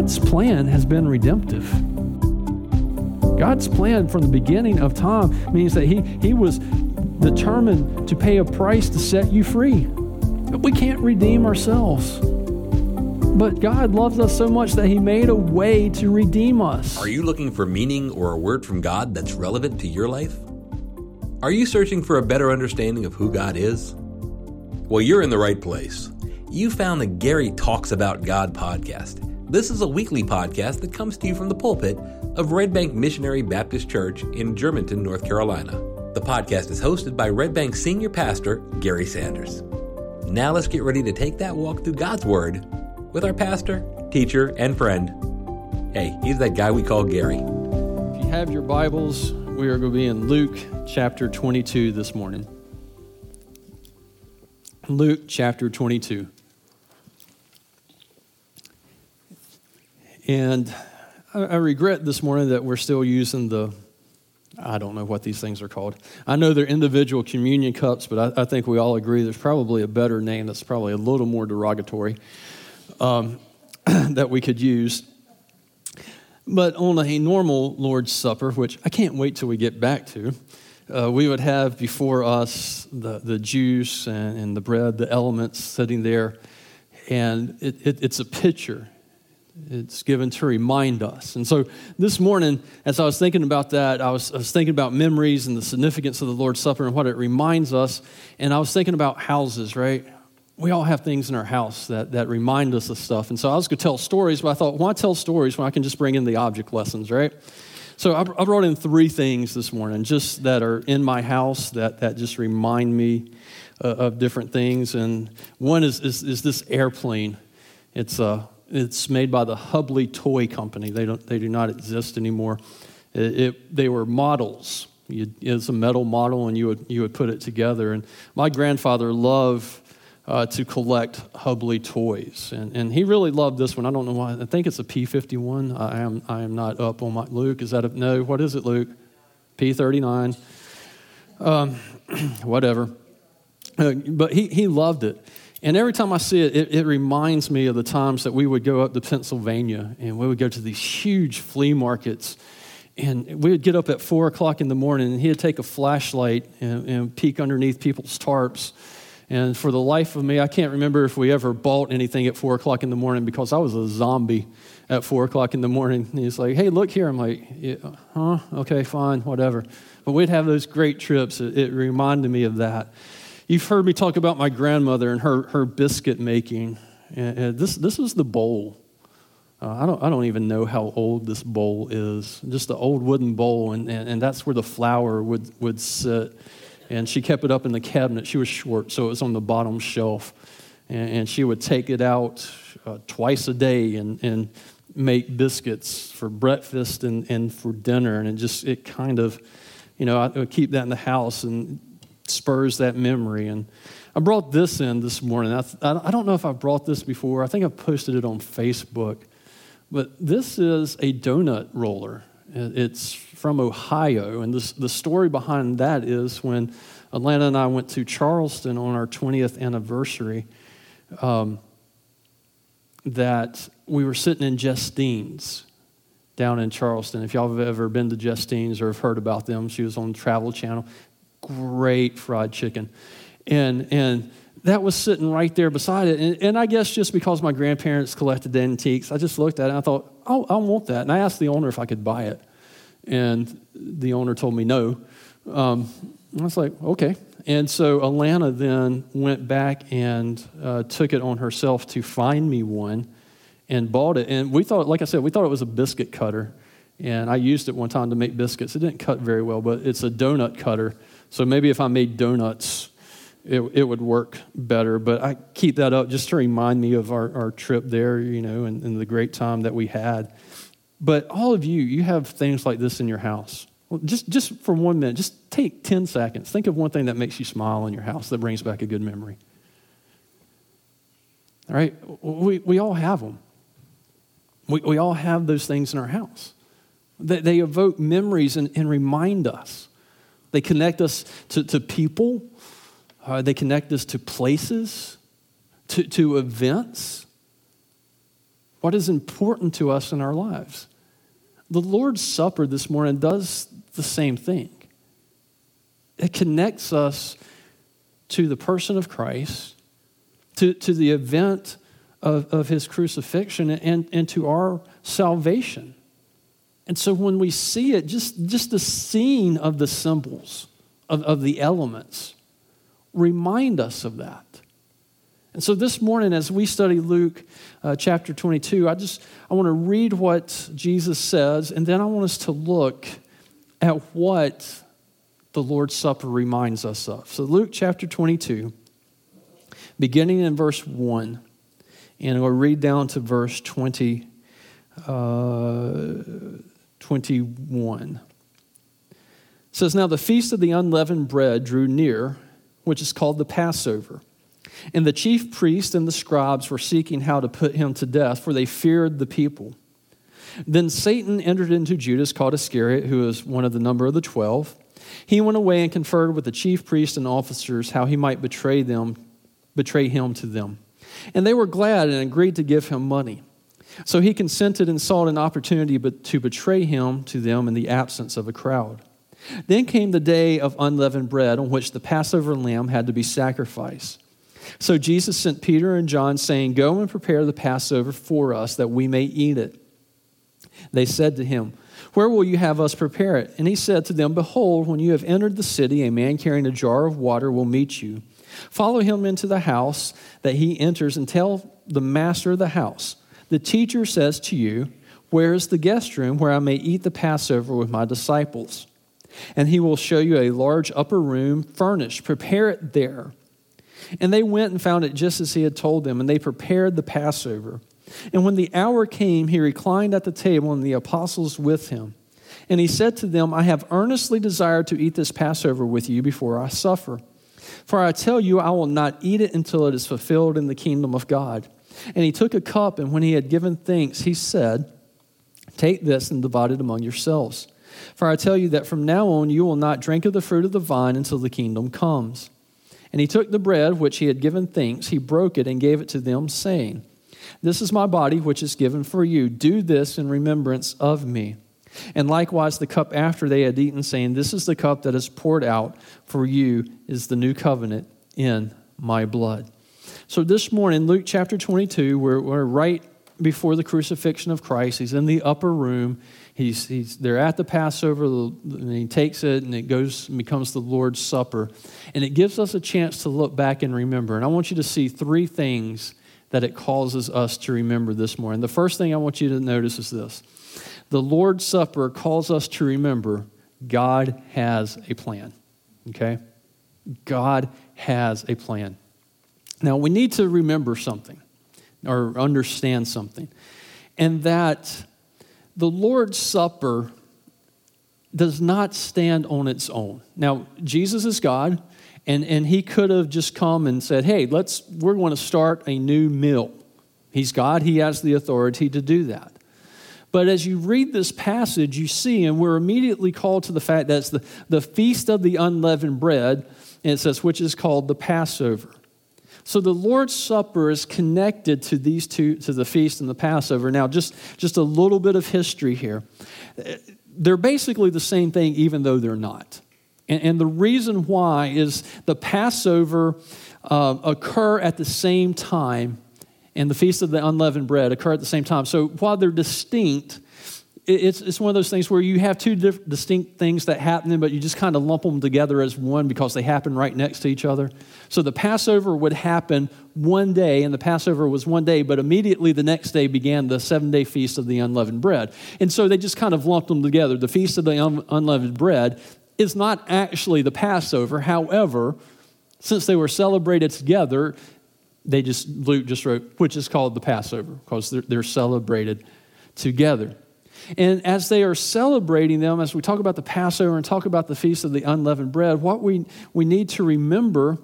God's plan has been redemptive. God's plan from the beginning of time means that he, he was determined to pay a price to set you free. We can't redeem ourselves. But God loves us so much that He made a way to redeem us. Are you looking for meaning or a word from God that's relevant to your life? Are you searching for a better understanding of who God is? Well, you're in the right place. You found the Gary Talks About God podcast. This is a weekly podcast that comes to you from the pulpit of Red Bank Missionary Baptist Church in Germantown, North Carolina. The podcast is hosted by Red Bank Senior Pastor Gary Sanders. Now let's get ready to take that walk through God's Word with our pastor, teacher, and friend. Hey, he's that guy we call Gary. If you have your Bibles, we are going to be in Luke chapter 22 this morning. Luke chapter 22. And I regret this morning that we're still using the, I don't know what these things are called. I know they're individual communion cups, but I, I think we all agree there's probably a better name that's probably a little more derogatory um, that we could use. But on a normal Lord's Supper, which I can't wait till we get back to, uh, we would have before us the, the juice and, and the bread, the elements sitting there. And it, it, it's a picture. It's given to remind us. And so this morning, as I was thinking about that, I was, I was thinking about memories and the significance of the Lord's Supper and what it reminds us. And I was thinking about houses, right? we all have things in our house that, that remind us of stuff. And so I was going to tell stories, but I thought, why tell stories when I can just bring in the object lessons, right? So I, I brought in three things this morning, just that are in my house that, that just remind me uh, of different things. And one is, is, is this airplane. It's, uh, it's made by the Hubley Toy Company. They, don't, they do not exist anymore. It, it, they were models. it's a metal model, and you would, you would put it together. And my grandfather loved uh, to collect Hubley toys. And, and he really loved this one. I don't know why. I think it's a P 51. I am, I am not up on my. Luke, is that a. No, what is it, Luke? P 39. Um, whatever. Uh, but he, he loved it. And every time I see it, it, it, reminds me of the times that we would go up to Pennsylvania and we would go to these huge flea markets. And we would get up at four o'clock in the morning and he'd take a flashlight and, and peek underneath people's tarps and for the life of me, I can't remember if we ever bought anything at four o'clock in the morning because I was a zombie at four o'clock in the morning. And he's like, hey, look here. I'm like, yeah, huh? Okay, fine, whatever. But we'd have those great trips. It, it, reminded me of that. You've heard me talk about my grandmother and her, her biscuit making. And, and this, this was the bowl. Uh, I, don't, I don't even know how old this bowl is. Just the old wooden bowl, and, and, and that's where the flour would, would sit and she kept it up in the cabinet. She was short, so it was on the bottom shelf. And, and she would take it out uh, twice a day and, and make biscuits for breakfast and, and for dinner. And it just, it kind of, you know, I would keep that in the house and spurs that memory. And I brought this in this morning. I, I don't know if I brought this before. I think I posted it on Facebook. But this is a donut roller. It's from Ohio. And this, the story behind that is when Alana and I went to Charleston on our 20th anniversary, um, that we were sitting in Jestine's down in Charleston. If y'all have ever been to Jestine's or have heard about them, she was on Travel Channel. Great fried chicken. And, and that was sitting right there beside it. And, and, I guess just because my grandparents collected antiques, I just looked at it and I thought, oh, I want that. And I asked the owner if I could buy it. And the owner told me no. Um, I was like, okay. And so Alana then went back and uh, took it on herself to find me one and bought it. And we thought, like I said, we thought it was a biscuit cutter. And I used it one time to make biscuits. It didn't cut very well, but it's a donut cutter. So maybe if I made donuts, it, it would work better. But I keep that up just to remind me of our, our trip there, you know, and, and the great time that we had. But all of you, you have things like this in your house. Well, just, just for one minute, just take 10 seconds. Think of one thing that makes you smile in your house that brings back a good memory. All right? We, we all have them. We, we all have those things in our house. They, they evoke memories and, and remind us. They connect us to, to people uh, they connect us to places, to, to events. what is important to us in our lives. The Lord's Supper this morning does the same thing. It connects us to the person of Christ, to, to the event of, of his crucifixion, and, and to our salvation. And so when we see it, just, just the scene of the symbols, of, of the elements, remind us of that. And so this morning, as we study Luke uh, chapter 22, I just I want to read what Jesus says, and then I want us to look at what the Lord's Supper reminds us of. So Luke chapter 22, beginning in verse 1, and we'll read down to verse 20, uh, 21. It says, Now the feast of the unleavened bread drew near, which is called the Passover. And the chief priests and the scribes were seeking how to put him to death, for they feared the people. Then Satan entered into Judas, called Iscariot, who was one of the number of the twelve. He went away and conferred with the chief priests and officers how he might betray them, betray him to them. And they were glad and agreed to give him money. So he consented and sought an opportunity to betray him to them in the absence of a crowd. Then came the day of unleavened bread on which the Passover lamb had to be sacrificed. So Jesus sent Peter and John, saying, Go and prepare the Passover for us that we may eat it. They said to him, Where will you have us prepare it? And he said to them, Behold, when you have entered the city, a man carrying a jar of water will meet you. Follow him into the house that he enters and tell the master of the house, The teacher says to you, Where is the guest room where I may eat the Passover with my disciples? And he will show you a large upper room furnished. Prepare it there. And they went and found it just as he had told them, and they prepared the Passover. And when the hour came, he reclined at the table, and the apostles with him. And he said to them, I have earnestly desired to eat this Passover with you before I suffer. For I tell you, I will not eat it until it is fulfilled in the kingdom of God. And he took a cup, and when he had given thanks, he said, Take this and divide it among yourselves. For I tell you that from now on you will not drink of the fruit of the vine until the kingdom comes. And he took the bread which he had given thanks, he broke it and gave it to them, saying, This is my body which is given for you. Do this in remembrance of me. And likewise the cup after they had eaten, saying, This is the cup that is poured out for you, is the new covenant in my blood. So this morning, Luke chapter 22, we're, we're right before the crucifixion of Christ. He's in the upper room. He's, he's, they're at the Passover, and he takes it, and it goes and becomes the Lord's Supper. And it gives us a chance to look back and remember. And I want you to see three things that it causes us to remember this morning. The first thing I want you to notice is this the Lord's Supper calls us to remember God has a plan. Okay? God has a plan. Now, we need to remember something or understand something, and that the Lord's Supper does not stand on its own. Now, Jesus is God, and, and he could have just come and said, Hey, let's, we're going to start a new meal. He's God, he has the authority to do that. But as you read this passage, you see, and we're immediately called to the fact that it's the, the feast of the unleavened bread, and it says, which is called the Passover. So the Lord's Supper is connected to these two, to the feast and the Passover. Now, just, just a little bit of history here. They're basically the same thing, even though they're not. And, and the reason why is the Passover uh, occur at the same time, and the Feast of the Unleavened Bread occur at the same time. So while they're distinct, it's, it's one of those things where you have two distinct things that happen, but you just kind of lump them together as one because they happen right next to each other. So the Passover would happen one day, and the Passover was one day, but immediately the next day began the seven day feast of the unleavened bread. And so they just kind of lumped them together. The feast of the un- unleavened bread is not actually the Passover. However, since they were celebrated together, they just, Luke just wrote, which is called the Passover because they're, they're celebrated together. And as they are celebrating them, as we talk about the Passover and talk about the Feast of the Unleavened Bread, what we, we need to remember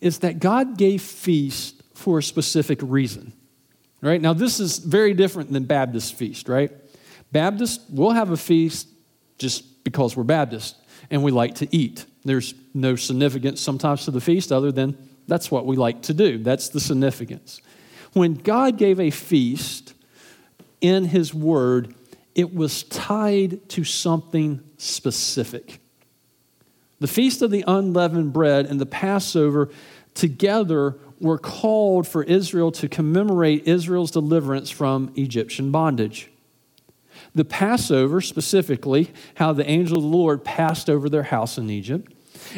is that God gave feast for a specific reason. Right? Now, this is very different than Baptist feast, right? Baptists will have a feast just because we're Baptist and we like to eat. There's no significance sometimes to the feast other than that's what we like to do. That's the significance. When God gave a feast in his word, it was tied to something specific. The Feast of the Unleavened Bread and the Passover together were called for Israel to commemorate Israel's deliverance from Egyptian bondage. The Passover, specifically, how the angel of the Lord passed over their house in Egypt.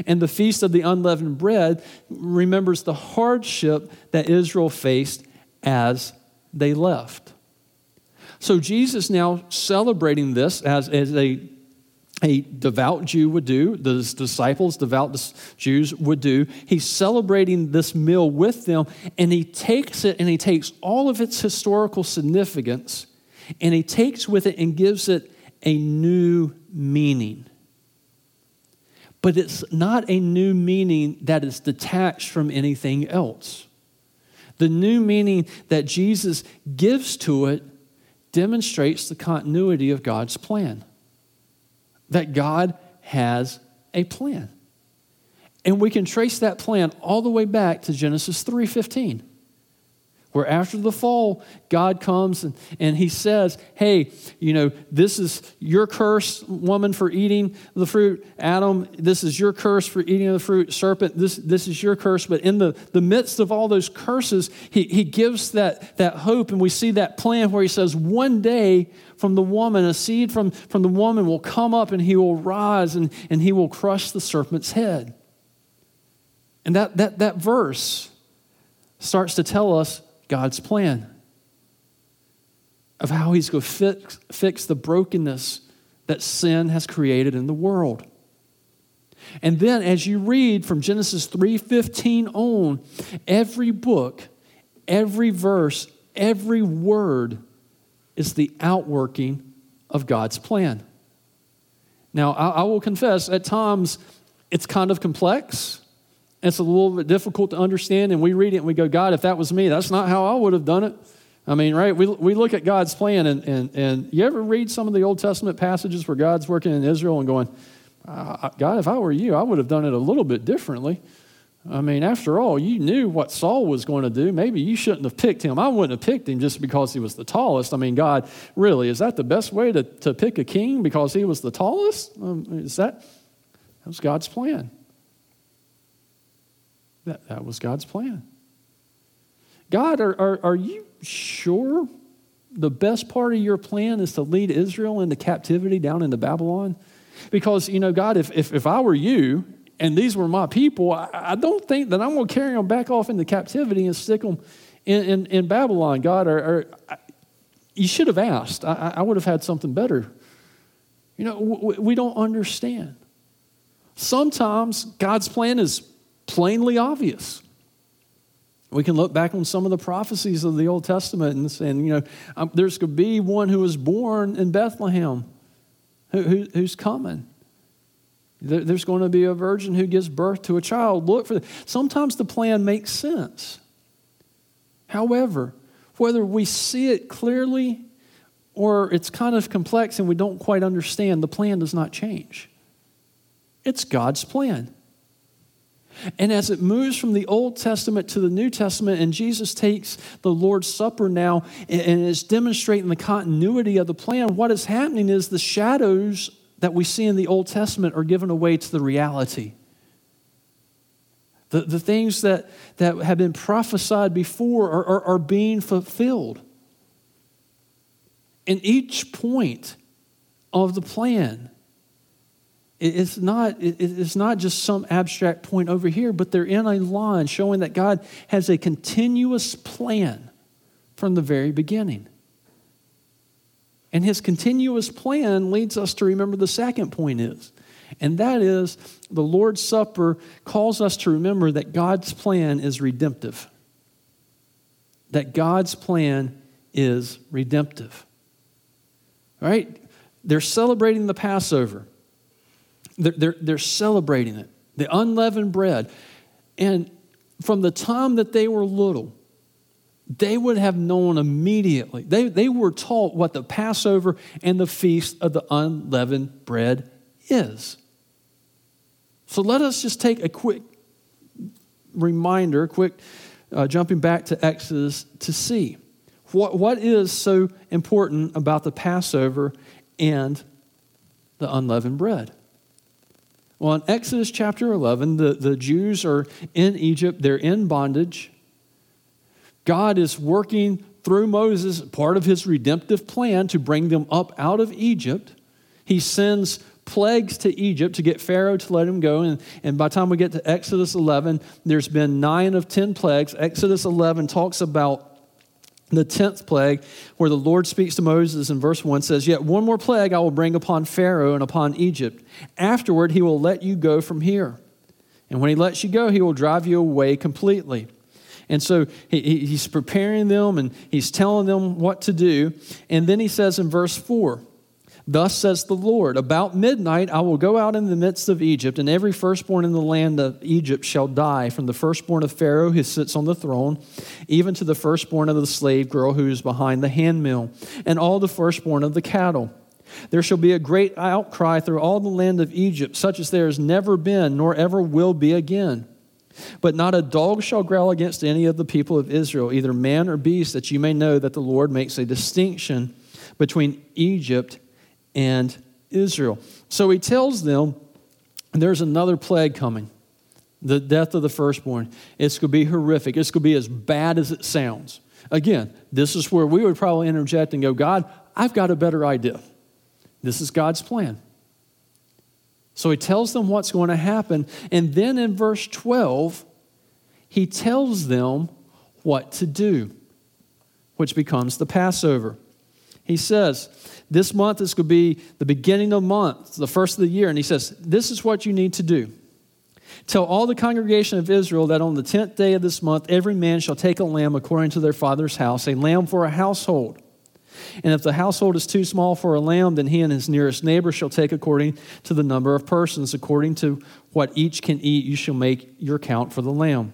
And the Feast of the Unleavened Bread remembers the hardship that Israel faced as they left. So Jesus now celebrating this as, as a, a devout Jew would do, the disciples, devout Jews would do. He's celebrating this meal with them, and he takes it and he takes all of its historical significance and he takes with it and gives it a new meaning. But it's not a new meaning that is detached from anything else. The new meaning that Jesus gives to it demonstrates the continuity of God's plan. That God has a plan. And we can trace that plan all the way back to Genesis 3:15 where after the fall, God comes and, and he says, Hey, you know, this is your curse, woman, for eating the fruit. Adam, this is your curse for eating the fruit. Serpent, this, this is your curse. But in the, the midst of all those curses, he, he gives that, that hope, and we see that plan where he says, One day from the woman, a seed from, from the woman will come up and he will rise and, and he will crush the serpent's head. And that, that, that verse starts to tell us God's plan of how He's going to fix, fix the brokenness that sin has created in the world. And then as you read from Genesis 3:15 on, every book, every verse, every word is the outworking of God's plan. Now, I, I will confess, at times it's kind of complex. It's a little bit difficult to understand, and we read it and we go, God, if that was me, that's not how I would have done it. I mean, right? We, we look at God's plan, and, and, and you ever read some of the Old Testament passages where God's working in Israel and going, uh, God, if I were you, I would have done it a little bit differently. I mean, after all, you knew what Saul was going to do. Maybe you shouldn't have picked him. I wouldn't have picked him just because he was the tallest. I mean, God, really, is that the best way to, to pick a king because he was the tallest? Um, is that, that was God's plan. That, that was God's plan. God, are, are, are you sure the best part of your plan is to lead Israel into captivity down into Babylon? Because, you know, God, if, if, if I were you and these were my people, I, I don't think that I'm going to carry them back off into captivity and stick them in, in, in Babylon. God, or, or you should have asked. I, I would have had something better. You know, we, we don't understand. Sometimes God's plan is plainly obvious. We can look back on some of the prophecies of the Old Testament and say, you know, um, there's going to be one who was born in Bethlehem who, who, who's coming. There, there's going to be a virgin who gives birth to a child. Look for that. Sometimes the plan makes sense. However, whether we see it clearly or it's kind of complex and we don't quite understand, the plan does not change. It's God's plan. And as it moves from the Old Testament to the New Testament, and Jesus takes the Lord's Supper now and is demonstrating the continuity of the plan, what is happening is the shadows that we see in the Old Testament are given away to the reality. The, the things that, that have been prophesied before are, are, are being fulfilled. In each point of the plan, it's not, it's not just some abstract point over here, but they're in a line showing that God has a continuous plan from the very beginning. And his continuous plan leads us to remember the second point is, and that is the Lord's Supper calls us to remember that God's plan is redemptive. That God's plan is redemptive. All right? They're celebrating the Passover. They're, they're, they're celebrating it, the unleavened bread. And from the time that they were little, they would have known immediately. They, they were taught what the Passover and the feast of the unleavened bread is. So let us just take a quick reminder, quick uh, jumping back to Exodus to see what, what is so important about the Passover and the unleavened bread? Well, in Exodus chapter 11, the, the Jews are in Egypt, they're in bondage. God is working through Moses, part of his redemptive plan to bring them up out of Egypt. He sends plagues to Egypt to get Pharaoh to let him go. And, and by the time we get to Exodus 11, there's been nine of 10 plagues. Exodus 11 talks about the 10th plague, where the Lord speaks to Moses in verse 1 says, Yet one more plague I will bring upon Pharaoh and upon Egypt. Afterward, he will let you go from here. And when he lets you go, he will drive you away completely. And so he, he's preparing them and he's telling them what to do. And then he says in verse 4, Thus says the Lord, About midnight I will go out in the midst of Egypt, and every firstborn in the land of Egypt shall die, from the firstborn of Pharaoh who sits on the throne, even to the firstborn of the slave girl who is behind the handmill, and all the firstborn of the cattle. There shall be a great outcry through all the land of Egypt, such as there has never been, nor ever will be again. But not a dog shall growl against any of the people of Israel, either man or beast, that you may know that the Lord makes a distinction between Egypt and Israel. So he tells them there's another plague coming the death of the firstborn. It's going to be horrific, it's going to be as bad as it sounds. Again, this is where we would probably interject and go, God, I've got a better idea. This is God's plan. So he tells them what's going to happen. And then in verse 12, he tells them what to do, which becomes the Passover. He says, This month is going to be the beginning of the month, the first of the year. And he says, This is what you need to do. Tell all the congregation of Israel that on the tenth day of this month, every man shall take a lamb according to their father's house, a lamb for a household. And if the household is too small for a lamb, then he and his nearest neighbor shall take according to the number of persons. According to what each can eat, you shall make your count for the lamb.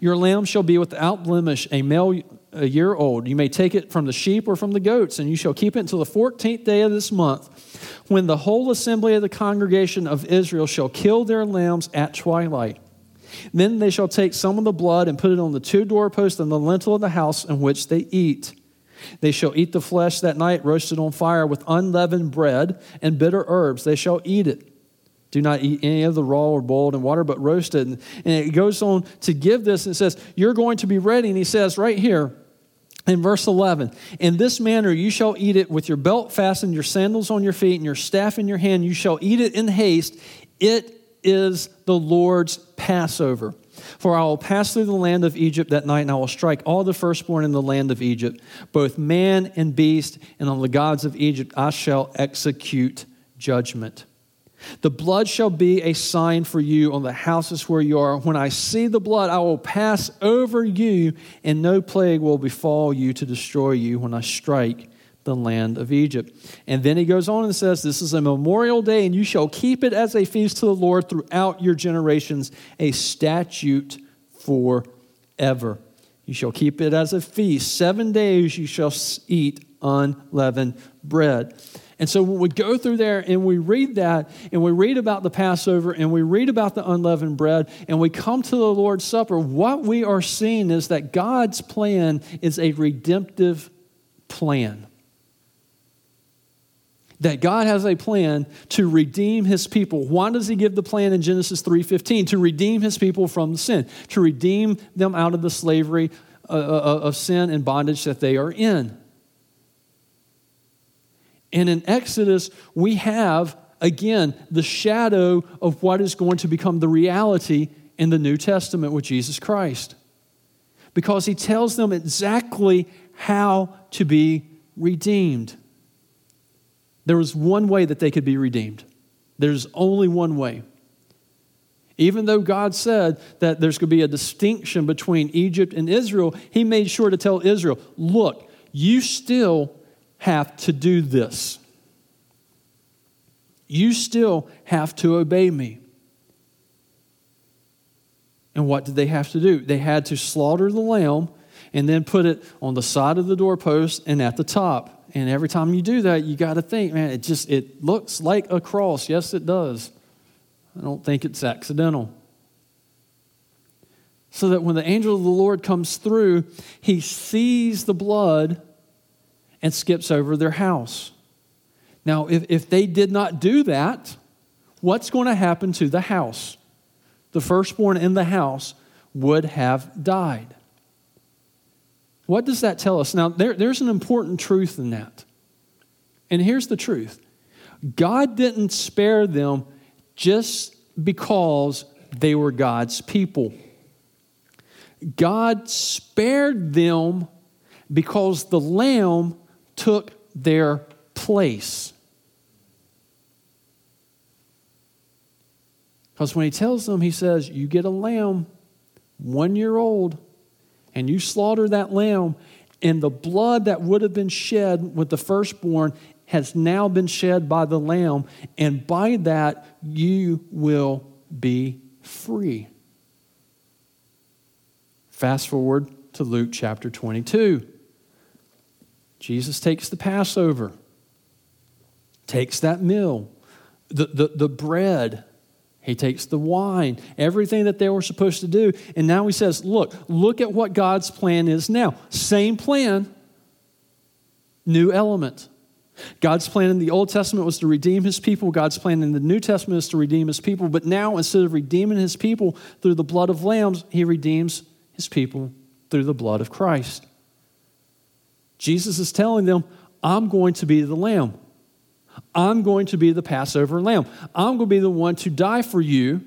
Your lamb shall be without blemish, a male a year old. You may take it from the sheep or from the goats, and you shall keep it until the 14th day of this month, when the whole assembly of the congregation of Israel shall kill their lambs at twilight. Then they shall take some of the blood and put it on the two doorposts and the lintel of the house in which they eat. They shall eat the flesh that night, roasted on fire with unleavened bread and bitter herbs. They shall eat it. Do not eat any of the raw or boiled in water, but roasted. And, it goes on to give this and says, You're going to be ready. And he says right here in verse 11, In this manner you shall eat it with your belt fastened, your sandals on your feet, and your staff in your hand. You shall eat it in haste. It is the Lord's Passover. For I will pass through the land of Egypt that night, and I will strike all the firstborn in the land of Egypt, both man and beast, and on the gods of Egypt I shall execute judgment. The blood shall be a sign for you on the houses where you are. When I see the blood, I will pass over you, and no plague will befall you to destroy you when I strike the land of Egypt. And then he goes on and says, This is a memorial day, and you shall keep it as a feast to the Lord throughout your generations, a statute forever. You shall keep it as a feast. Seven days you shall eat unleavened bread. And so when we go through there and we read that, and we read about the Passover, and we read about the unleavened bread, and we come to the Lord's Supper, what we are seeing is that God's plan is a redemptive plan that God has a plan to redeem his people. Why does he give the plan in Genesis 3:15 to redeem his people from sin, to redeem them out of the slavery uh, uh, uh, of sin and bondage that they are in? And in Exodus, we have again the shadow of what is going to become the reality in the New Testament with Jesus Christ. Because he tells them exactly how to be redeemed. There was one way that they could be redeemed. There's only one way. Even though God said that there's going to be a distinction between Egypt and Israel, He made sure to tell Israel, look, you still have to do this. You still have to obey me. And what did they have to do? They had to slaughter the lamb and then put it on the side of the doorpost and at the top. And every time you do that, you got to think, man, it just it looks like a cross. Yes, it does. I don't think it's accidental. So that when the angel of the Lord comes through, he sees the blood and skips over their house. Now, if, if they did not do that, what's going to happen to the house? The firstborn in the house would have died. What does that tell us? Now, there, there's an important truth in that. And here's the truth God didn't spare them just because they were God's people. God spared them because the lamb took their place. Because when he tells them, he says, You get a lamb, one year old, and you slaughter that lamb, and the blood that would have been shed with the firstborn has now been shed by the lamb, and by that you will be free. Fast forward to Luke chapter 22. Jesus takes the Passover, takes that meal, the, the, the bread, he takes the wine, everything that they were supposed to do. And now he says, Look, look at what God's plan is now. Same plan, new element. God's plan in the Old Testament was to redeem his people. God's plan in the New Testament is to redeem his people. But now, instead of redeeming his people through the blood of lambs, he redeems his people through the blood of Christ. Jesus is telling them, I'm going to be the lamb. I'm going to be the Passover lamb. I'm going to be the one to die for you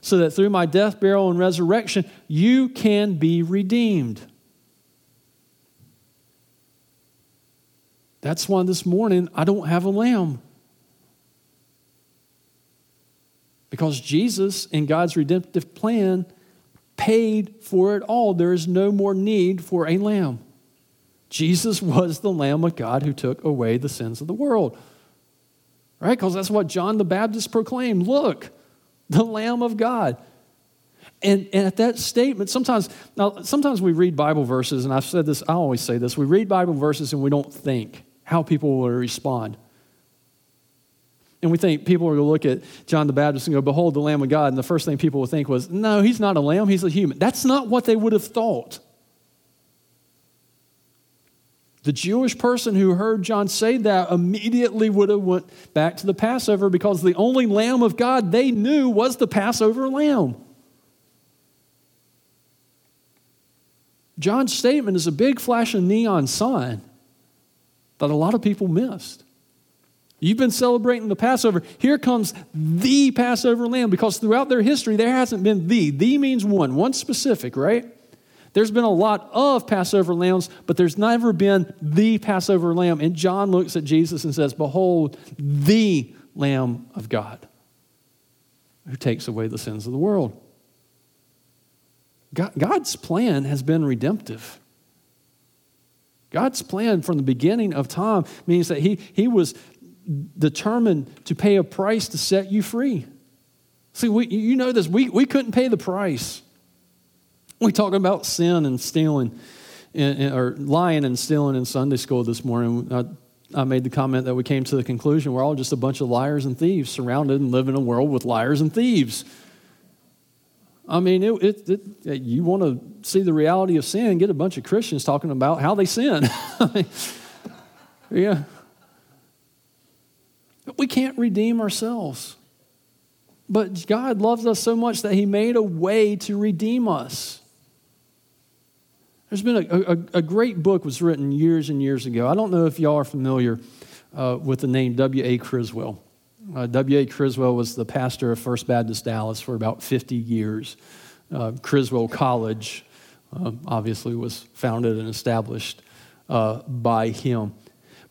so that through my death, burial, and resurrection, you can be redeemed. That's why this morning I don't have a lamb. Because Jesus, in God's redemptive plan, paid for it all. There is no more need for a lamb. Jesus was the Lamb of God who took away the sins of the world. Right? Because that's what John the Baptist proclaimed. Look, the Lamb of God. And, and at that statement, sometimes now sometimes we read Bible verses, and I've said this, I always say this, we read Bible verses and we don't think how people will respond. And we think people are going to look at John the Baptist and go, Behold the Lamb of God. And the first thing people will think was, No, he's not a lamb, he's a human. That's not what they would have thought. The Jewish person who heard John say that immediately would have went back to the Passover because the only lamb of God they knew was the Passover lamb. John's statement is a big flashing neon sign that a lot of people missed. You've been celebrating the Passover. Here comes the Passover lamb because throughout their history, there hasn't been the. The means one, one specific, right? There's been a lot of Passover lambs, but there's never been the Passover lamb. And John looks at Jesus and says, Behold, the Lamb of God who takes away the sins of the world. God's plan has been redemptive. God's plan from the beginning of time means that he, he was determined to pay a price to set you free. See, we, you know this. We, we couldn't pay the price. We talking about sin and stealing, or lying and stealing in Sunday school this morning. I, I made the comment that we came to the conclusion we're all just a bunch of liars and thieves surrounded and live in a world with liars and thieves. I mean, it, it, it, you want to see the reality of sin, get a bunch of Christians talking about how they sin. yeah. But we can't redeem ourselves. But God loves us so much that He made a way to redeem us. There's been a, a, a great book was written years and years ago. I don't know if y'all are familiar uh, with the name W.A. Criswell. Uh, W.A. Criswell was the pastor of First Baptist Dallas for about 50 years. Uh, Criswell College, uh, obviously, was founded and established uh, by him.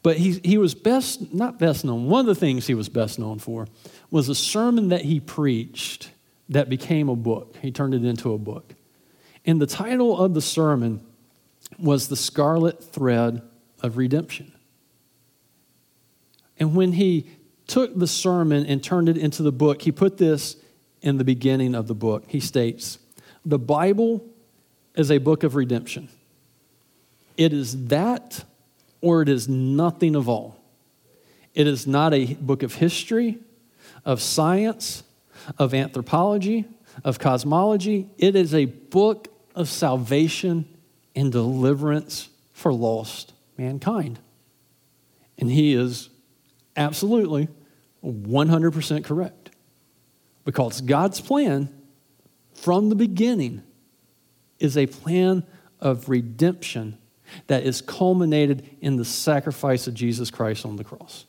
But he, he was best, not best known, one of the things he was best known for was a sermon that he preached that became a book. He turned it into a book. And the title of the sermon was The Scarlet Thread of Redemption. And when he took the sermon and turned it into the book, he put this in the beginning of the book. He states, The Bible is a book of redemption. It is that or it is nothing of all. It is not a book of history, of science, of anthropology, of cosmology. It is a book of salvation and deliverance for lost mankind. And he is absolutely 100% correct. Because God's plan from the beginning is a plan of redemption that is culminated in the sacrifice of Jesus Christ on the cross.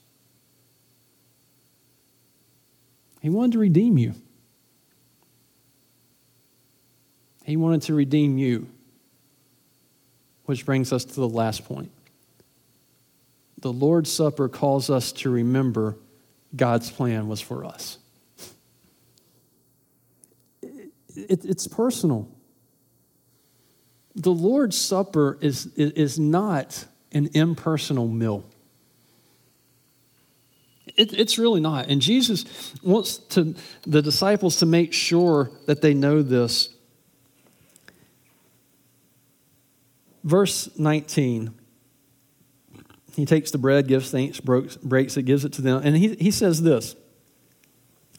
He wanted to redeem you. He wanted to redeem you. Which brings us to the last point. The Lord's Supper calls us to remember God's plan was for us. It, it's personal. The Lord's Supper is, is not an impersonal meal. It, it's really not. And Jesus wants to, the disciples to make sure that they know this. Verse 19, he takes the bread, gives thanks, breaks, it, gives it to them, and he, he says this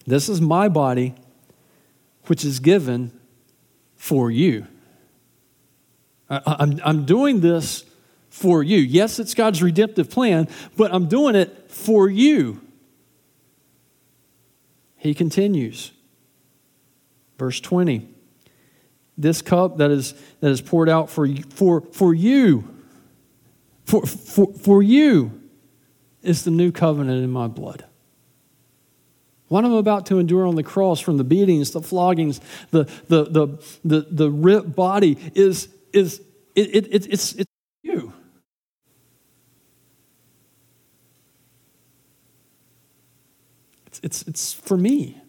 This is my body, which is given for you. I, I'm, I'm doing this for you. Yes, it's God's redemptive plan, but I'm doing it for you. He continues. Verse 20 this cup that is, that is poured out for, for, for you, for, for, for you, is the new covenant in my blood. What I'm about to endure on the cross from the beatings, the floggings, the, the, the, the, the ripped body is, is it, it, it, it's, it's you. It's, it's, it's for me.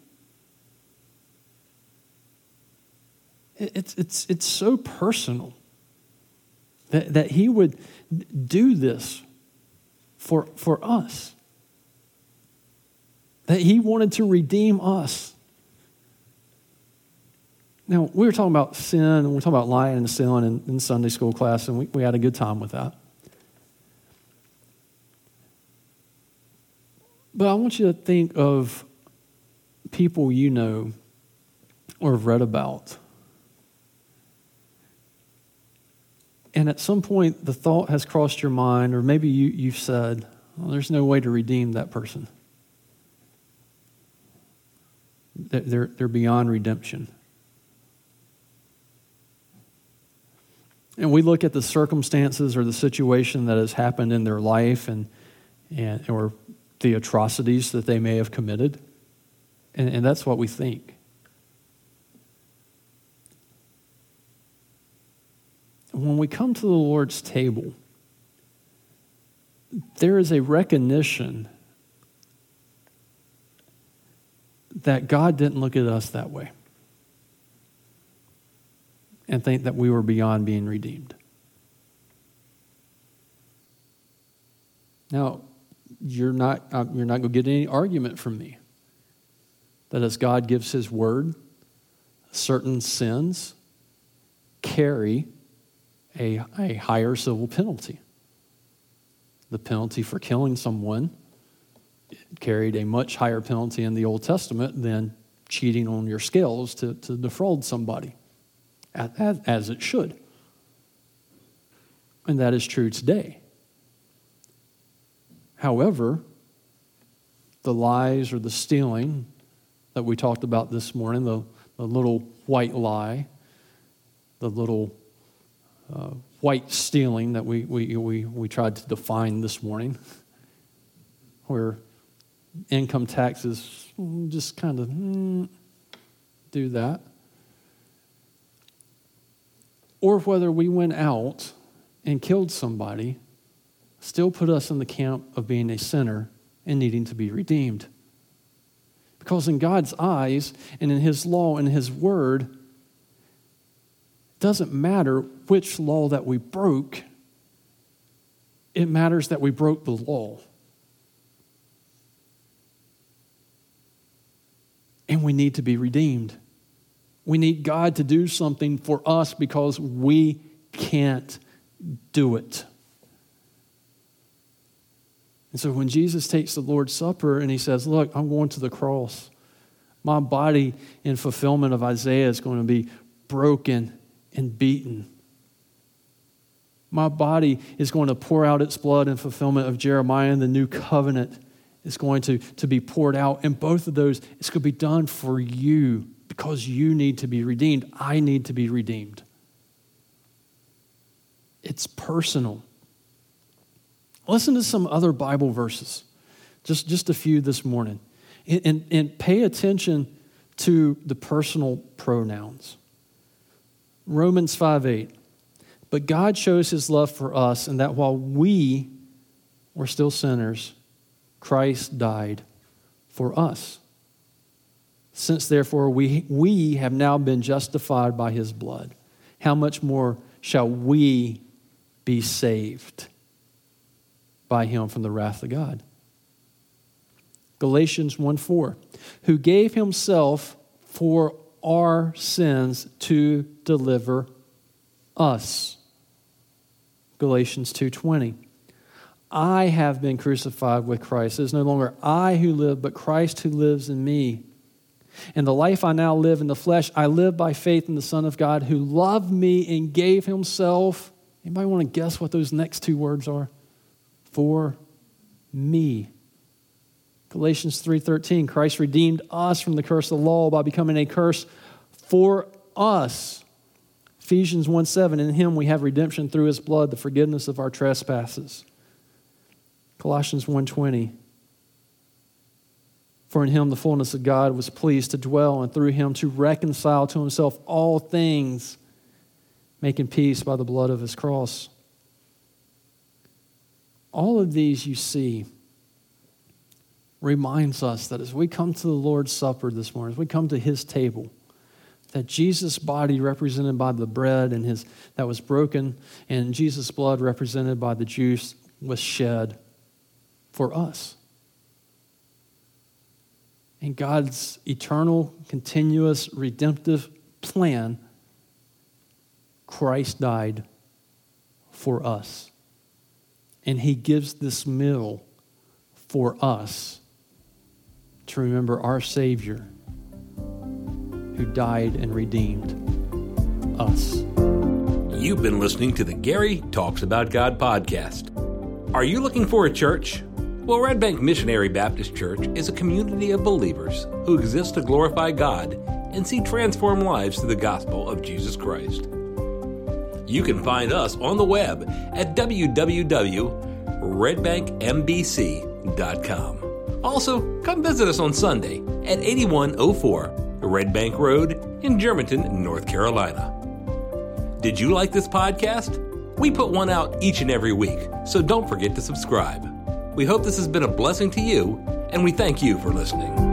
It's, it's, it's so personal that, that he would do this for, for us. That he wanted to redeem us. Now, we were talking about sin, and we were talking about lying and sin in, in Sunday school class, and we, we had a good time with that. But I want you to think of people you know or have read about and at some point the thought has crossed your mind, or maybe you, you've said, well, there's no way to redeem that person. They're, they're beyond redemption. And we look at the circumstances or the situation that has happened in their life and, and, or the atrocities that they may have committed, and, and that's what we think. When we come to the Lord's table, there is a recognition that God didn't look at us that way and think that we were beyond being redeemed. Now, you're not, uh, you're not going to get any argument from me that as God gives His word, certain sins carry a, a higher civil penalty. The penalty for killing someone carried a much higher penalty in the Old Testament than cheating on your scales to, to defraud somebody, as, as it should. And that is true today. However, the lies or the stealing that we talked about this morning, the, the little white lie, the little uh, white stealing that we, we, we, we tried to define this morning, where income taxes just kind of mm, do that. Or whether we went out and killed somebody, still put us in the camp of being a sinner and needing to be redeemed. Because in God's eyes and in His law and His word, doesn't matter which law that we broke, it matters that we broke the law. And we need to be redeemed. We need God to do something for us because we can't do it. And so when Jesus takes the Lord's Supper and he says, Look, I'm going to the cross, my body in fulfillment of Isaiah is going to be broken and beaten. My body is going to pour out its blood in fulfillment of Jeremiah, and the new covenant is going to, to be poured out. And both of those, it's going to be done for you because you need to be redeemed. I need to be redeemed. It's personal. Listen to some other Bible verses, just, just a few this morning, and, and, and pay attention to the personal pronouns. Romans 5 8. But God shows his love for us in that while we were still sinners, Christ died for us. Since therefore we, we have now been justified by his blood, how much more shall we be saved by him from the wrath of God? Galatians 1 4, who gave himself for our sins to deliver us. Galatians 2:20. I have been crucified with Christ. It is no longer I who live, but Christ who lives in me. And the life I now live in the flesh, I live by faith in the Son of God who loved me and gave himself. Anybody want to guess what those next two words are? For me. Galatians 3:13 Christ redeemed us from the curse of the law by becoming a curse for us. Ephesians 1 7, in him we have redemption through his blood, the forgiveness of our trespasses. Colossians 1:20 For in him the fullness of God was pleased to dwell, and through him to reconcile to himself all things, making peace by the blood of his cross. All of these you see reminds us that as we come to the Lord's Supper this morning, as we come to his table, that Jesus' body represented by the bread and his that was broken, and Jesus' blood represented by the juice was shed for us. And God's eternal, continuous, redemptive plan, Christ died for us. And he gives this meal for us to remember our Savior who died and redeemed us. You've been listening to the Gary Talks About God podcast. Are you looking for a church? Well, Red Bank Missionary Baptist Church is a community of believers who exist to glorify God and see transformed lives through the gospel of Jesus Christ. You can find us on the web at www.redbankmbc.com. Also, come visit us on Sunday at 8104 Red Bank Road in Germanton, North Carolina. Did you like this podcast? We put one out each and every week, so don't forget to subscribe. We hope this has been a blessing to you, and we thank you for listening.